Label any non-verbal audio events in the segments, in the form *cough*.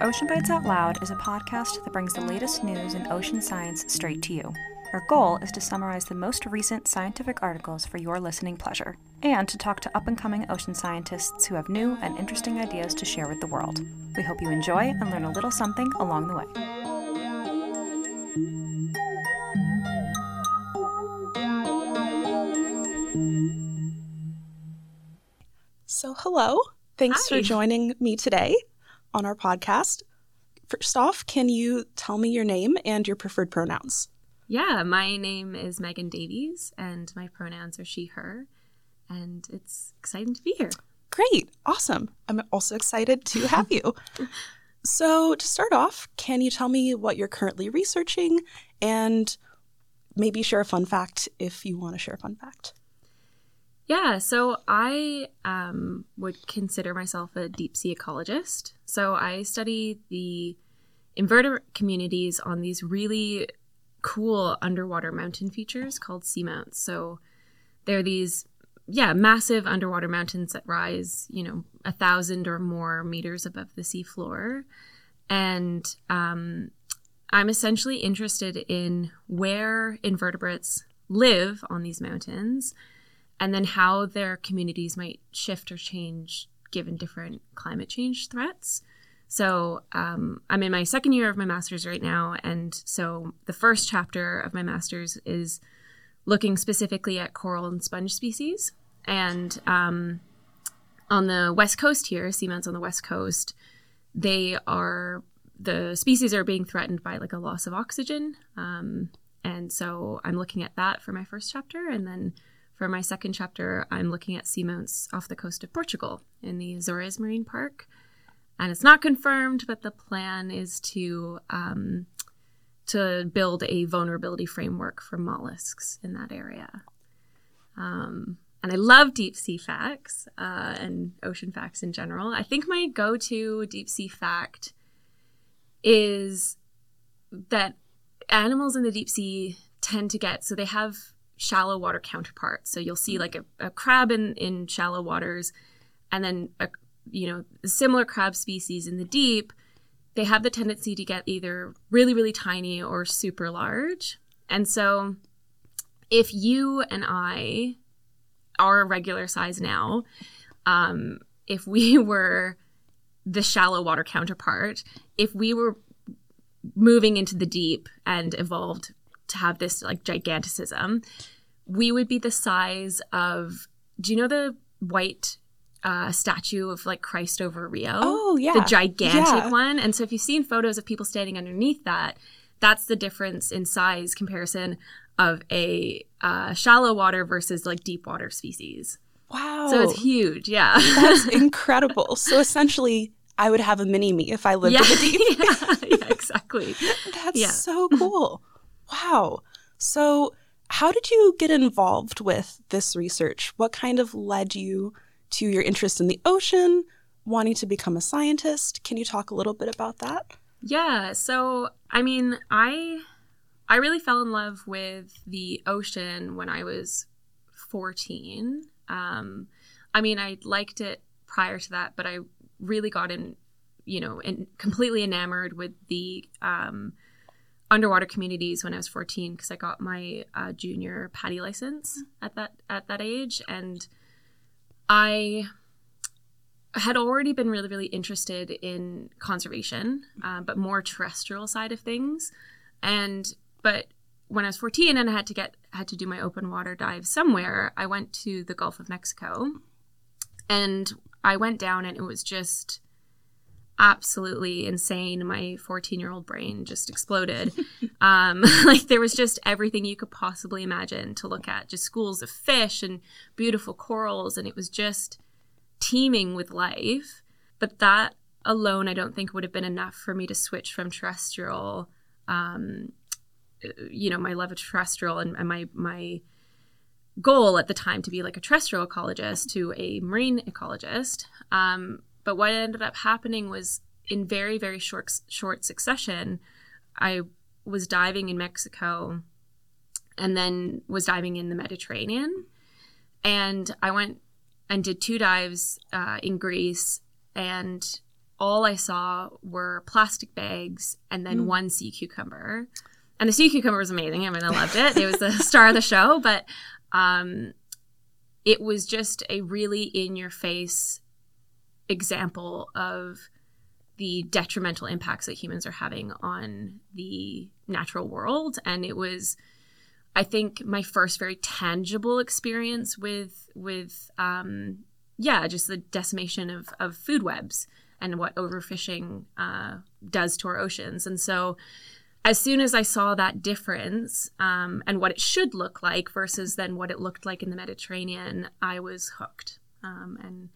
Ocean Bites Out Loud is a podcast that brings the latest news in ocean science straight to you. Our goal is to summarize the most recent scientific articles for your listening pleasure, and to talk to up and coming ocean scientists who have new and interesting ideas to share with the world. We hope you enjoy and learn a little something along the way. Hello. Thanks Hi. for joining me today on our podcast. First off, can you tell me your name and your preferred pronouns? Yeah, my name is Megan Davies, and my pronouns are she, her, and it's exciting to be here. Great. Awesome. I'm also excited to have you. *laughs* So, to start off, can you tell me what you're currently researching and maybe share a fun fact if you want to share a fun fact? Yeah, so I um, would consider myself a deep sea ecologist. So I study the invertebrate communities on these really cool underwater mountain features called seamounts. So they're these, yeah, massive underwater mountains that rise, you know, a thousand or more meters above the seafloor. And um, I'm essentially interested in where invertebrates live on these mountains and then how their communities might shift or change given different climate change threats. So um, I'm in my second year of my master's right now, and so the first chapter of my master's is looking specifically at coral and sponge species. And um, on the west coast here, seamounts on the west coast, they are the species are being threatened by like a loss of oxygen. Um, and so I'm looking at that for my first chapter, and then for my second chapter, I'm looking at seamounts off the coast of Portugal in the Azores Marine Park. And it's not confirmed, but the plan is to um, to build a vulnerability framework for mollusks in that area. Um, and I love deep sea facts uh, and ocean facts in general. I think my go to deep sea fact is that animals in the deep sea tend to get so they have shallow water counterparts. So you'll see like a, a crab in, in shallow waters and then a you know similar crab species in the deep they have the tendency to get either really really tiny or super large and so if you and i are a regular size now um, if we *laughs* were the shallow water counterpart if we were moving into the deep and evolved to have this like giganticism we would be the size of do you know the white uh, statue of like Christ over Rio. Oh, yeah. the gigantic Yeah. one. And so if you've seen photos of people standing underneath that, that's the difference in size comparison of a uh, shallow water versus like deep water species. Wow. So it's huge. Yeah. That's *laughs* incredible. So, essentially, I would have a mini me if I lived yeah. in the *laughs* deep. yeah. Yeah. Exactly. *laughs* That's Yeah. so cool. Wow. So, how did you get involved with this research? What kind of led you to your interest in the ocean, wanting to become a scientist? Can you talk a little bit about that? Yeah, so I mean, I I really fell in love with the ocean when I was 14. Um I mean, I liked it prior to that, but I really got in, you know, and completely enamored with the um underwater communities when I was 14 because I got my uh, junior PADI license at that at that age and I had already been really really interested in conservation uh, but more terrestrial side of things and but when i was 14 and i had to get had to do my open water dive somewhere i went to the gulf of mexico and i went down and it was just absolutely insane my 14 year old brain just exploded *laughs* um, *laughs* like there was just everything you could possibly imagine to look at just schools of fish and beautiful corals and it was just teeming with life. But that alone, I don't think would have been enough for me to switch from terrestrial, um, you know, my love of terrestrial and, and my my goal at the time to be like a terrestrial ecologist to a marine ecologist. Um, but what ended up happening was in very very short short succession, I was diving in Mexico, and then was diving in the Mediterranean, and I went and did two dives uh, in Greece, and all I saw were plastic bags and then Mm. one sea cucumber. And the sea cucumber was amazing. I mean, I loved it. It was the *laughs* star of the show, but um, it was just a really in your face example of the detrimental impacts that humans are having on the natural world. And it was, I think, my first very tangible experience with with um, yeah, just the decimation of, of food webs and what overfishing uh, does to our oceans. And so, as soon as I saw that difference um, and what it should look like versus then what it looked like in the Mediterranean, I was hooked. Um, and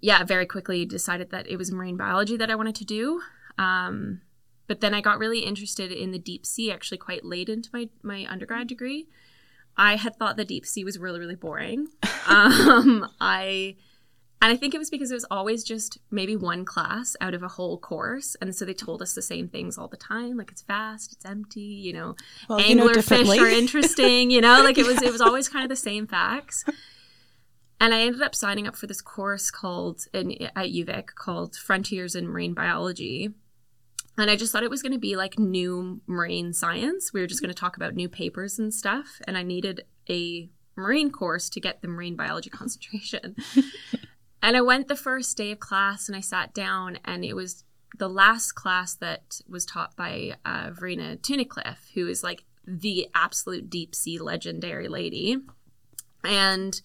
yeah, very quickly decided that it was marine biology that I wanted to do. Um, but then I got really interested in the deep sea actually quite late into my, my undergrad degree. I had thought the deep sea was really, really boring. *laughs* um, I and I think it was because it was always just maybe one class out of a whole course. And so they told us the same things all the time. Like it's vast, it's empty, you know, Well, you know differently. are *laughs* interesting, you know, like it was it was always kind of the same facts. And I ended up signing up for this course called in, at UVic called Frontiers in Marine Biology. And I just thought it was going to be like new marine science. We were just going to talk about new papers and stuff. And I needed a marine course to get the marine biology *laughs* concentration. *laughs* and I went the first day of class and I sat down, and it was the last class that was taught by uh, Verena Tunnicliffe, who is like the absolute deep sea legendary lady. And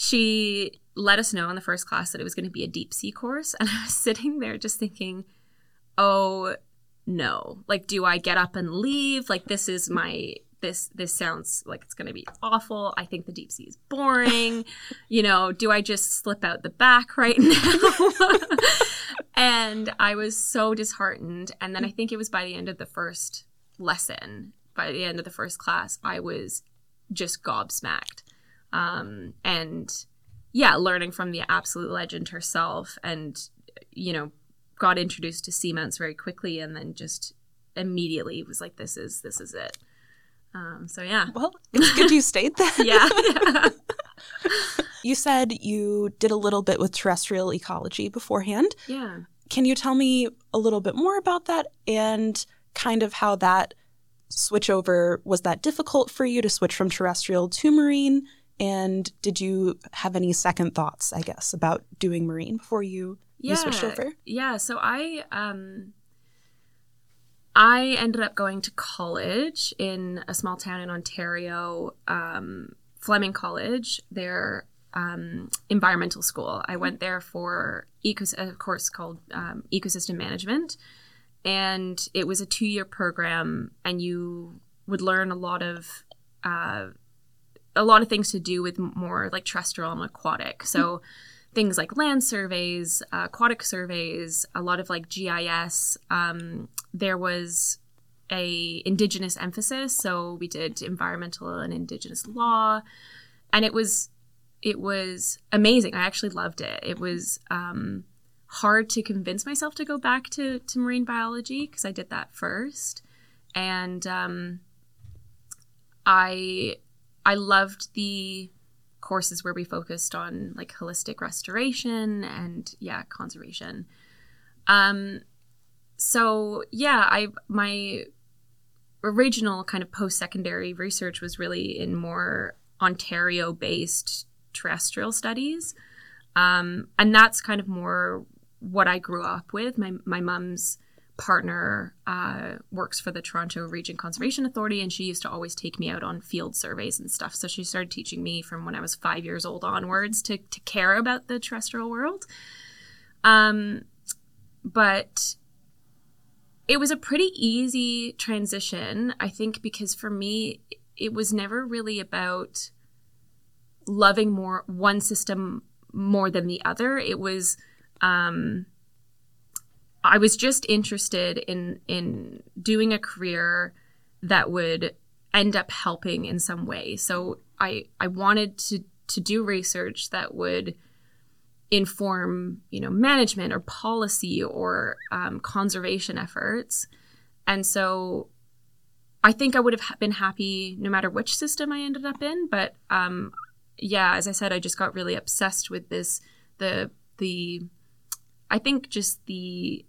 she let us know in the first class that it was going to be a deep sea course. And *laughs* I was sitting there just thinking, oh no, like, do I get up and leave? Like, this is my. This this sounds like it's going to be awful. I think the deep sea is boring. *laughs* you know, do I just slip out the back right *laughs* now? and I was so disheartened. And then I think it was by the end of the first lesson, by the end of the first class, I was just gobsmacked. Um, and yeah, learning from the absolute legend herself and, you know, got introduced to sea mounts very quickly and then just immediately was like, this is, this is it. Um, so yeah. Well, it's good you stayed there. *laughs* Yeah. *laughs* yeah. You said you did a little bit with terrestrial ecology beforehand. Yeah. Can you tell me a little bit more about that and kind of how that switch over was that difficult for you to switch from terrestrial to marine? And did you have any second thoughts, I guess, about doing marine before you, you switched over? Yeah, so I um I ended up going to college in a small town in Ontario, um, Fleming College, their um, environmental school. I went there for ecos- a course called um, ecosystem management, and it was a two-year program, and you would learn a lot of uh, a lot of things to do with more like terrestrial and aquatic. So things like land surveys, uh, aquatic surveys, a lot of like GIS. Um, there was a indigenous emphasis, so we did environmental and indigenous law, and it was it was amazing. I actually loved it. It was um, hard to convince myself to go back to to marine biology because I did that first, and um, I I loved the courses where we focused on like holistic restoration and yeah conservation. Um so yeah i my original kind of post-secondary research was really in more ontario based terrestrial studies. Um and that's kind of more what i grew up with. My my mom's partner uh, works for the Toronto Region Conservation Authority, and she used to always take me out on field surveys and stuff. So she started teaching me from when I was five years old onwards to, to care about the terrestrial world. Um, but it was a pretty easy transition, I think, because for me, it was never really about loving more one system more than the other. It was. Um, I was just interested in in doing a career that would end up helping in some way. So I I wanted to to do research that would inform you know management or policy or um, conservation efforts, and so I think I would have been happy no matter which system I ended up in. But um, yeah, as I said, I just got really obsessed with this the the I think just the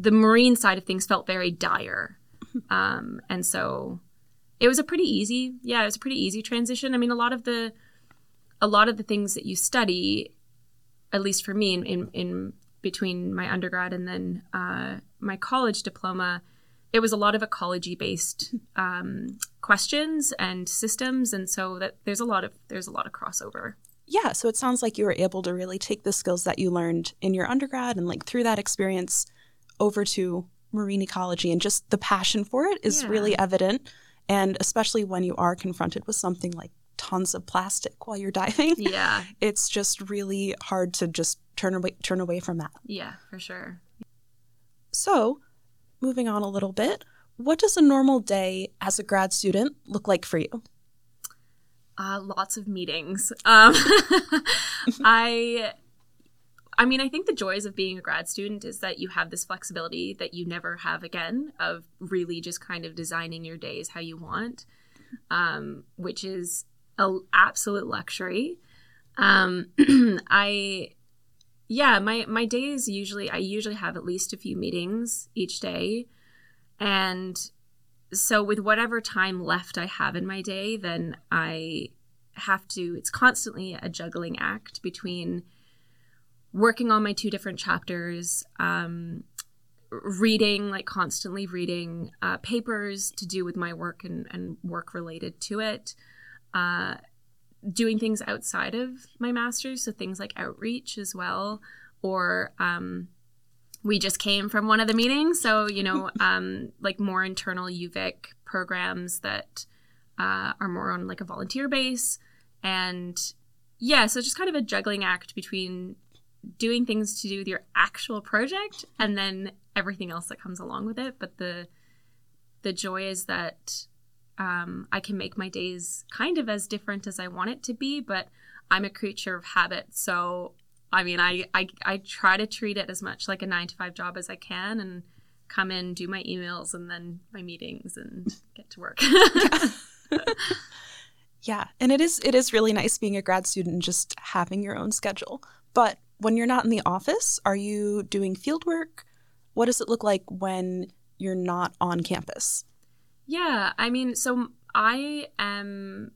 the marine side of things felt very dire. Um, and so it was a pretty easy, yeah, it was a pretty easy transition. I mean, a lot of the a lot of the things that you study, at least for me in, in, in between my undergrad and then uh, my college diploma, it was a lot of ecology based um, questions and systems, and so that there's a lot of there's a lot of crossover. Yeah, so it sounds like you were able to really take the skills that you learned in your undergrad and like through that experience over to marine ecology, and just the passion for it is Yeah. really evident. And especially when you are confronted with something like tons of plastic while you're diving, *laughs* Yeah, it's just really hard to just turn away turn away from that. yeah, for sure. So, moving on a little bit, what does a normal day as a grad student look like for you? Uh, lots of meetings. Um, *laughs* I, I mean, I think the joys of being a grad student is that you have this flexibility that you never have again of really just kind of designing your days how you want, um, which is an absolute luxury. Um, *clears throat* I, yeah, my my days usually I usually have at least a few meetings each day, and so with whatever time left I have in my day, then I have to it's constantly a juggling act between working on my two different chapters, um, reading, like constantly reading uh, papers to do with my work and, and work related to it, uh, doing things outside of my master's, so things like outreach as well, or um, we just came from one of the meetings, so you know, *laughs* um, like more internal UVic programs that uh, are more on like a volunteer base, and yeah, so just kind of a juggling act between doing things to do with your actual project and then everything else that comes along with it. But the the joy is that um, I can make my days kind of as different as I want it to be, but I'm a creature of habit. So, I mean, I, I, I try to treat it as much like a nine to five job as I can and come in, do my emails and then my meetings and get to work. *laughs* Yeah, and it is it is really nice being a grad student and just having your own schedule. But when you're not in the office, are you doing field work? What does it look like when you're not on campus? Yeah, I mean, so I am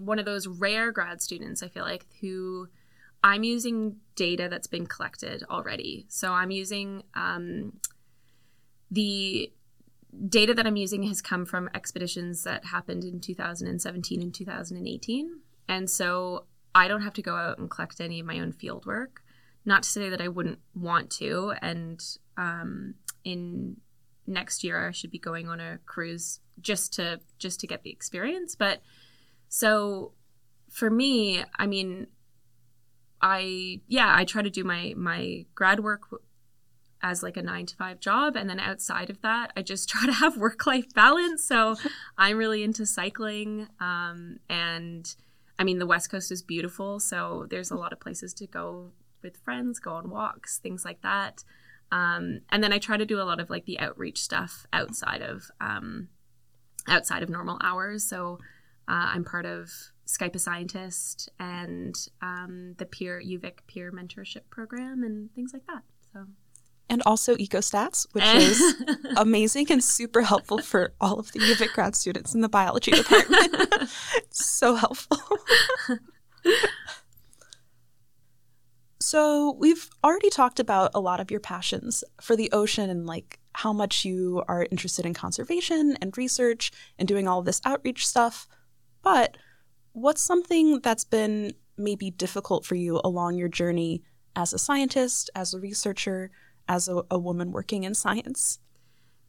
one of those rare grad students, I feel like, who I'm using data that's been collected already. So I'm using um, the data that I'm using has come from expeditions that happened in 2017 and 2018. And so I don't have to go out and collect any of my own field work. Not to say that I wouldn't want to. And um, in next year I should be going on a cruise just to just to get the experience. But so for me, I mean, I yeah, I try to do my my grad work as like a 9 to 5 job and then outside of that, I just *laughs* try to have work life balance. So I'm really into cycling um and I mean the west coast is beautiful, so there's a lot of places to go with friends, go on walks, things like that. Um, and then I try to do a lot of like the outreach stuff outside of um, outside of normal hours. So uh, I'm part of Skype a Scientist and um, the peer UVic peer mentorship program and things like that. So And also EcoStats, which is *laughs* amazing and super helpful for all of the UVic grad students in the biology department. *laughs* so helpful. so, we've already talked about a lot of your passions for the ocean and like how much you are interested in conservation and research and doing all of this outreach stuff. But what's something that's been maybe difficult for you along your journey as a scientist, as a researcher, as a, a woman working in science?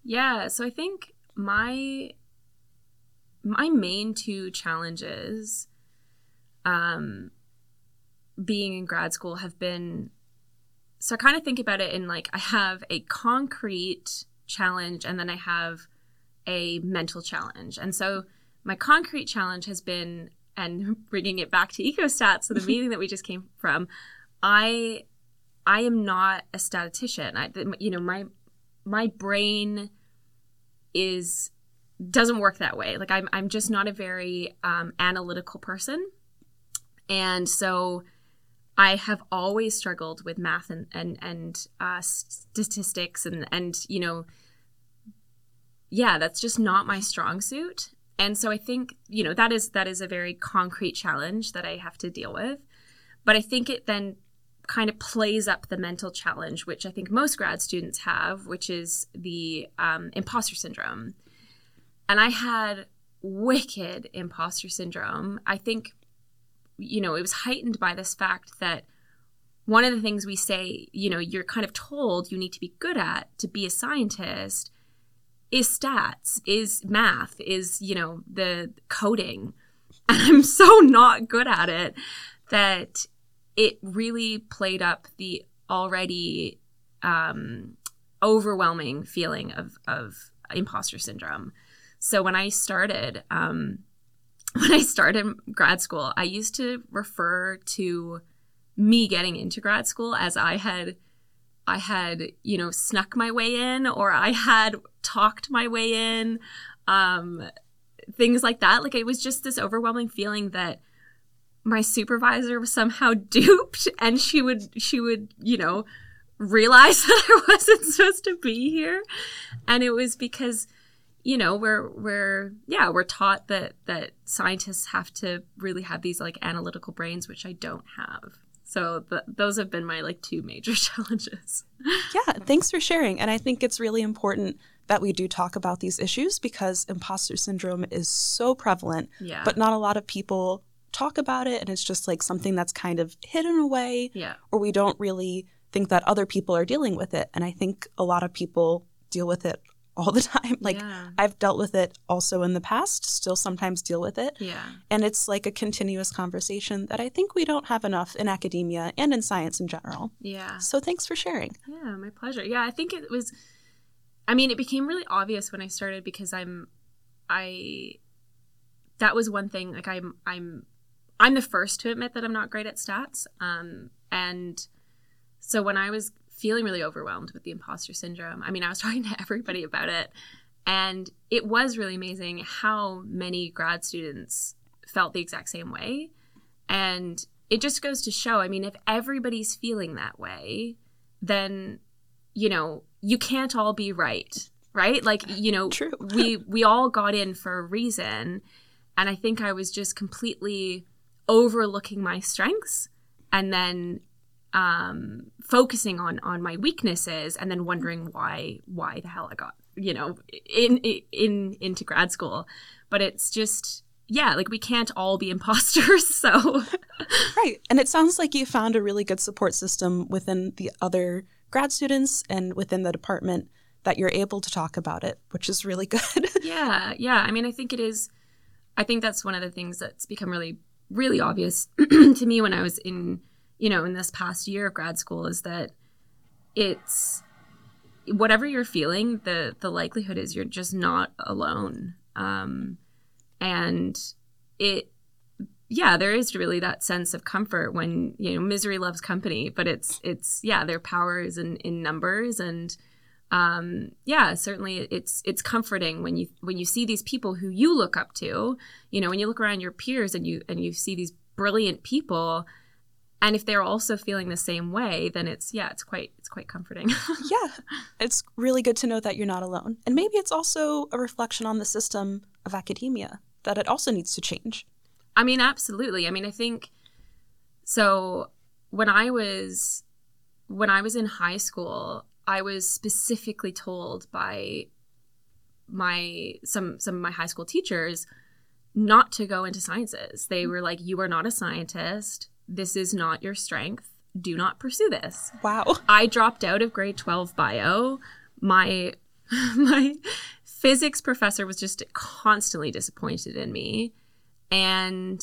Yeah, so I think my my main two challenges um being in grad school have been so I kind of think about it in like I have a concrete challenge and then I have a mental challenge. And so my concrete challenge has been and *laughs* bringing it back to ecostats so the *laughs* meeting that we just came from I I am not a statistician. I you know my my brain is doesn't work that way. Like I'm I'm just not a very um, analytical person, and so I have always struggled with math and and and uh, statistics and and you know, yeah, that's just not my strong suit. And so I think you know that is that is a very concrete challenge that I have to deal with. But I think it then kind of plays up the mental challenge, which I think most grad students have, which is the um, imposter syndrome. And I had wicked imposter syndrome. I think, you know, it was heightened by this fact that one of the things we say, you know, you're kind of told you need to be good at to be a scientist is stats, is math, is, you know, the coding. *laughs* And I'm so not good at it that it really played up the already um, overwhelming feeling of, of imposter syndrome. So when I started, um, *laughs* when I started grad school, I used to refer to me getting into grad school as I had I had, you know, snuck my way in or I had talked my way in. Um, things like that. Like it was just this overwhelming feeling that my supervisor was somehow *laughs* duped and she would she would you know realize *laughs* that i wasn't supposed to be here. And it was because you know we're we're yeah we're taught that that scientists have to really have these like analytical brains which i don't have. So th- those have been my like two major *laughs* challenges. Yeah thanks for sharing. And i think it's really important that we do talk about these issues because imposter syndrome is so prevalent yeah. but not a lot of people talk about it and it's just like something that's kind of hidden away yeah. or we don't really think that other people are dealing with it. And i think a lot of people deal with it *laughs* all the time. Like yeah. i've dealt with it also in the past still sometimes deal with it. Yeah. And it's like a continuous conversation that i think we don't have enough in academia and in science in general. Yeah. So thanks for sharing. Yeah my pleasure. Yeah i think it was i mean it became really obvious when i started because i'm i that was one thing like i'm i'm I'm the first to admit that I'm not great at stats. Um, and so when I was feeling really overwhelmed with the imposter syndrome, I mean, I was *laughs* talking to everybody about it. And it was really amazing how many grad students felt the exact same way. And it just goes to show I mean, if everybody's feeling that way, then, you know, you can't all be right, right? Like, you know, True. we, we all got in for a reason. And I think I was just completely overlooking my strengths and then um, focusing on on my weaknesses and then wondering why why the hell I got you know in in into grad school. But it's just yeah like we can't all be *laughs* imposters so. Right. And it sounds like you found a really good support system within the other grad students and within the department that you're able to talk about it which is really *laughs* good. Yeah yeah. I mean i think it is i think that's one of the things that's become really really obvious *clears throat* to me when I was in, you know, in this past year of grad school is that it's whatever you're feeling, the the likelihood is you're just not alone. Um, and it yeah, there is really that sense of comfort when, you know, misery loves company, but it's it's yeah, their power is in, in numbers and um, yeah, certainly it's it's comforting when you when you see these people who you look up to. You know, when you look around your peers and you and you see these brilliant people, and if they're also feeling the same way, then it's yeah, it's quite it's quite comforting. *laughs* yeah, it's really good to know that you're not alone, and maybe it's also a reflection on the system of academia that it also needs to change. I mean, absolutely. I mean, I think so. When I was when I was in high school, I was specifically told by my some some of my high school teachers not to go into sciences. They were like, "You are not a scientist. This is not your strength. Do not pursue this." Wow. I dropped out of grade 12 bio. My *laughs* my physics professor was just constantly disappointed in me. And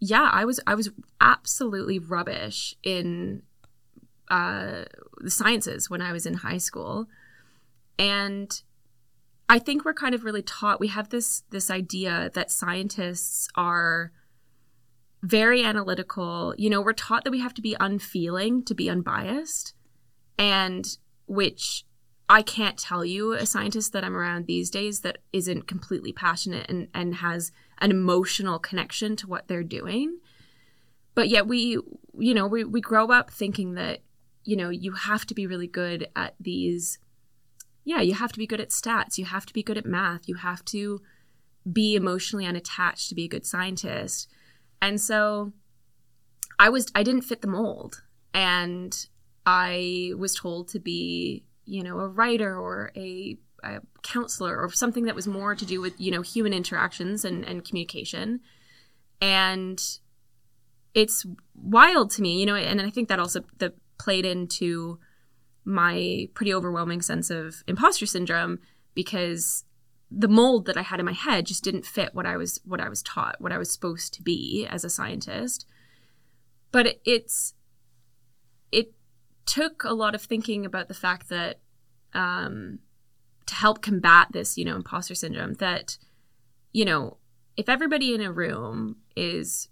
yeah, I was I was absolutely rubbish in uh, the sciences when I was in high school, and I think we're kind of really taught. We have this this idea that scientists are very analytical. You know, we're taught that we have to be unfeeling to be unbiased, and which I can't tell you a scientist that I'm around these days that isn't completely passionate and, and has an emotional connection to what they're doing. But yet we, you know, we, we grow up thinking that, you know, you have to be really good at these. Yeah, you have to be good at stats. You have to be good at math. You have to be emotionally unattached to be a good scientist. And so I was, I didn't fit the mold. And I was told to be, you know, a writer or a, a counselor or something that was more to do with, you know, human interactions and, and communication. And it's wild to me, you know, and I think that also that played into my pretty overwhelming sense of imposter syndrome because the mold that I had in my head just didn't fit what I was what I was taught, what I was supposed to be as a scientist. But it's it took a lot of thinking about the fact that um, to help combat this, you know, imposter syndrome, that you know, if everybody in a room is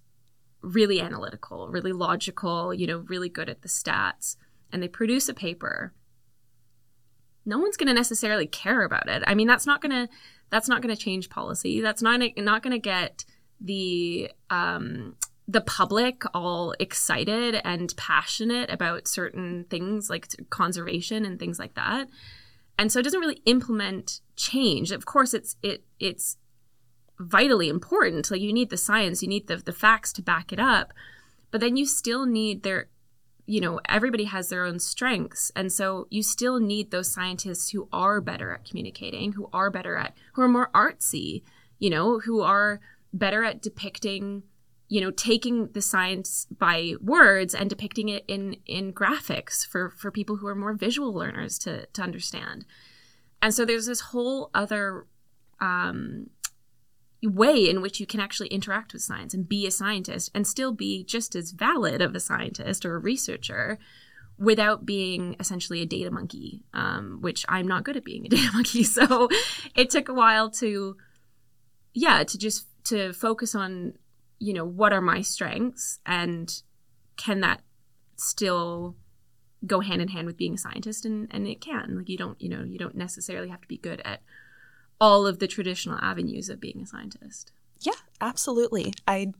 really analytical, really logical, you know, really good at the stats, and they produce a paper, no one's going to necessarily care about it. I mean, that's not going to that's not going to change policy. That's not not going to get the um, the public all excited and passionate about certain things like conservation and things like that. And so it doesn't really implement change. Of course, it's it it's vitally important. Like you need the science, you need the the facts to back it up, but then you still need their you know everybody has their own strengths and so you still need those scientists who are better at communicating who are better at who are more artsy you know who are better at depicting you know taking the science by words and depicting it in in graphics for for people who are more visual learners to to understand and so there's this whole other um way in which you can actually interact with science and be a scientist and still be just as valid of a scientist or a researcher without being essentially a data monkey, um, which I'm not good at being a *laughs* data monkey. So it took a while to, yeah, to just to focus on, you know, what are my strengths and can that still go hand in hand with being a scientist and and it can like you don't you know you don't necessarily have to be good at all of the traditional avenues of being a scientist. Yeah, absolutely. I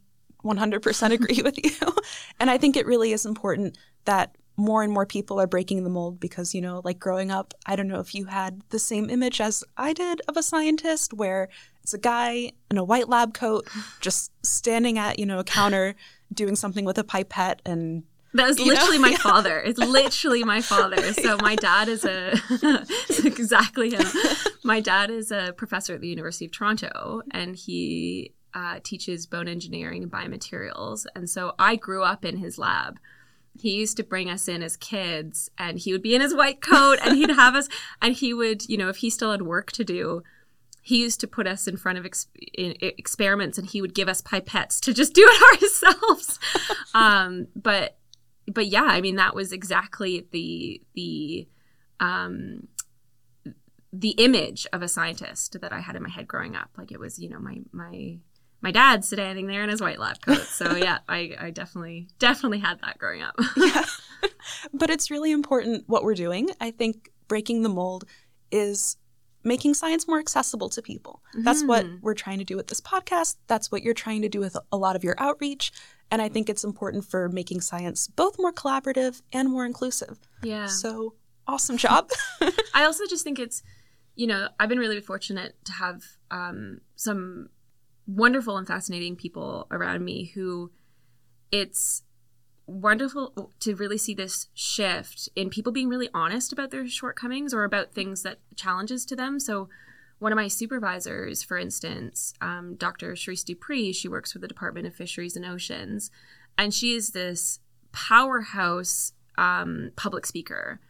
100% agree *laughs* with you. And I think it really is important that more and more people are breaking the mold because, you know, like growing up, I don't know if you had the same image as I did of a scientist where it's a guy in a white lab coat just standing at, you know, a counter doing something with a pipette and that was *laughs* literally know? my yeah. father. It's literally my father. *laughs* So my dad is a *laughs* exactly him. My dad is a professor at the University of Toronto, and he uh, teaches bone engineering and biomaterials. And so I grew up in his lab. He used to bring us in as kids, and he would be in his white coat, and he'd have us, and he would, you know, if he still had work to do, he used to put us in front of ex- in experiments, and he would give us pipettes to just do it ourselves. um, but but yeah, I mean that was exactly the the um the image of a scientist that I had in my head growing up. Like it was, you know, my my my dad standing there in his white lab coat. So *laughs* yeah, I, I definitely definitely had that growing up. *laughs* yeah. But it's really important what we're doing. I think breaking the mold is making science more accessible to people. That's what mm-hmm. we're trying to do with this podcast. That's what you're trying to do with a lot of your outreach. And I think it's important for making science both more collaborative and more inclusive. Yeah. So awesome job. *laughs* I also just think it's, you know, I've been really fortunate to have um, some wonderful and fascinating people around me who it's wonderful to really see this shift in people being really honest about their shortcomings or about things that challenges to them. So one of my supervisors, for instance, um, Dr. Cherisse Du Preez, she works for the Department of Fisheries and Oceans, and she is this powerhouse um, public speaker.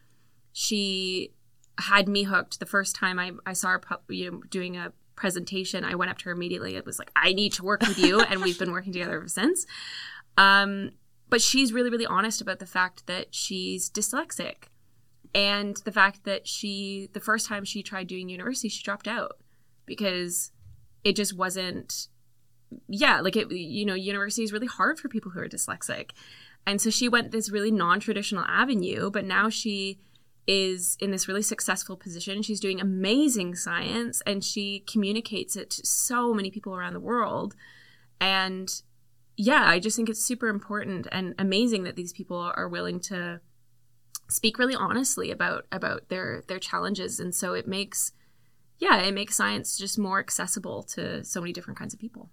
She had me hooked the first time I, I saw her you know, doing a presentation. I went up to her immediately. It was like, I need to work with you. *laughs* and we've been working together ever since. Um, but she's really, really honest about the fact that she's dyslexic and the fact that she the first time she tried doing university she dropped out because it just wasn't yeah like it you know university is really hard for people who are dyslexic and so she went this really non-traditional avenue but now she is in this really successful position. She's doing amazing science and she communicates it to so many people around the world. And yeah, I just think it's super important and amazing that these people are willing to speak really honestly about about their their challenges and so it makes yeah, it makes science just more accessible to so many different kinds of people.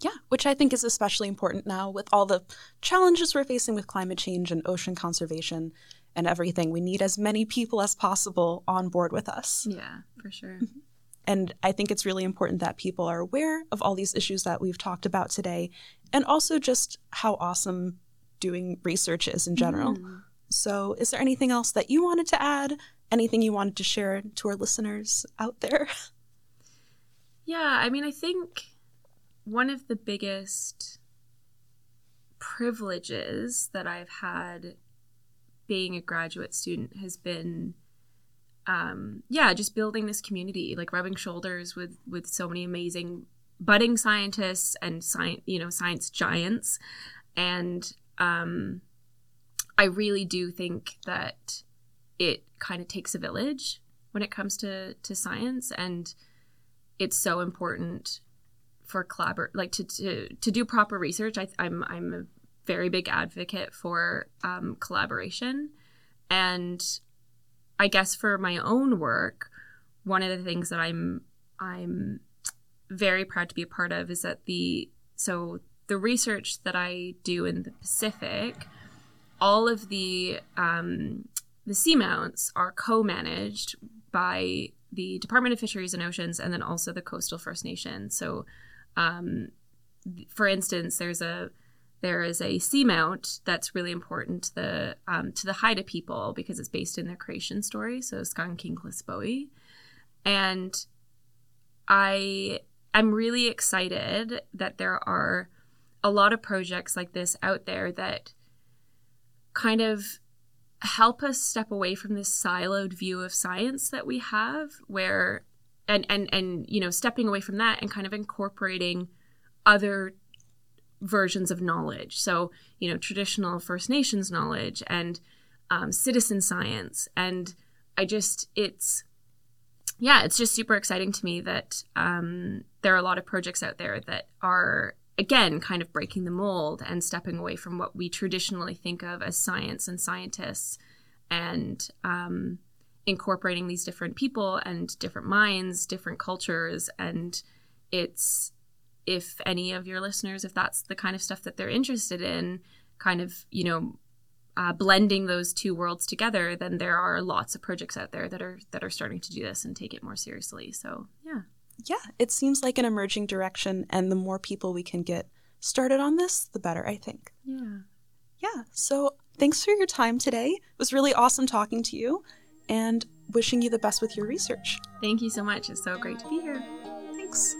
Yeah, which I think is especially important now with all the challenges we're facing with climate change and ocean conservation and everything. We need as many people as possible on board with us. Yeah, for sure. And I think it's really important that people are aware of all these issues that we've talked about today and also just how awesome doing research is in general. Mm. So, is there anything else that you wanted to add? Anything you wanted to share to our listeners out there? *laughs* Yeah, I mean, I think one of the biggest privileges that I've had being a graduate student has been um yeah just building this community like rubbing shoulders with with so many amazing budding scientists and science you know science giants and um i really do think that it kind of takes a village when it comes to to science and it's so important for collabor like to to to do proper research. I, i'm i'm a very big advocate for um, collaboration. And I guess for my own work, one of the things that I'm I'm very proud to be a part of is that the so the research that I do in the Pacific, all of the um, the seamounts are co-managed by the Department of Fisheries and Oceans and then also the Coastal First Nation. So, um, for instance, there's a there is a seamount that's really important to the um, to the Haida people because it's based in their creation story. So SGaan Kinghlas-Bowie, and I am really excited that there are a lot of projects like this out there that kind of help us step away from this siloed view of science that we have where and and and you know stepping away from that and kind of incorporating other versions of knowledge. So, you know, traditional First Nations knowledge and um, citizen science. And I just, it's, yeah, it's just super exciting to me that um, there are a lot of projects out there that are, again, kind of breaking the mold and stepping away from what we traditionally think of as science and scientists and um, incorporating these different people and different minds, different cultures. And it's, if any of your listeners, if that's the kind of stuff that they're interested in, kind of, you know, uh, blending those two worlds together, then there are lots of projects out there that are that are starting to do this and take it more seriously. So yeah, yeah, it seems like an emerging direction, and the more people we can get started on this, the better, I think. Yeah. Yeah. So thanks for your time today. It was really awesome talking to you and wishing you the best with your research. Thank you so much. It's so great to be here. Thanks.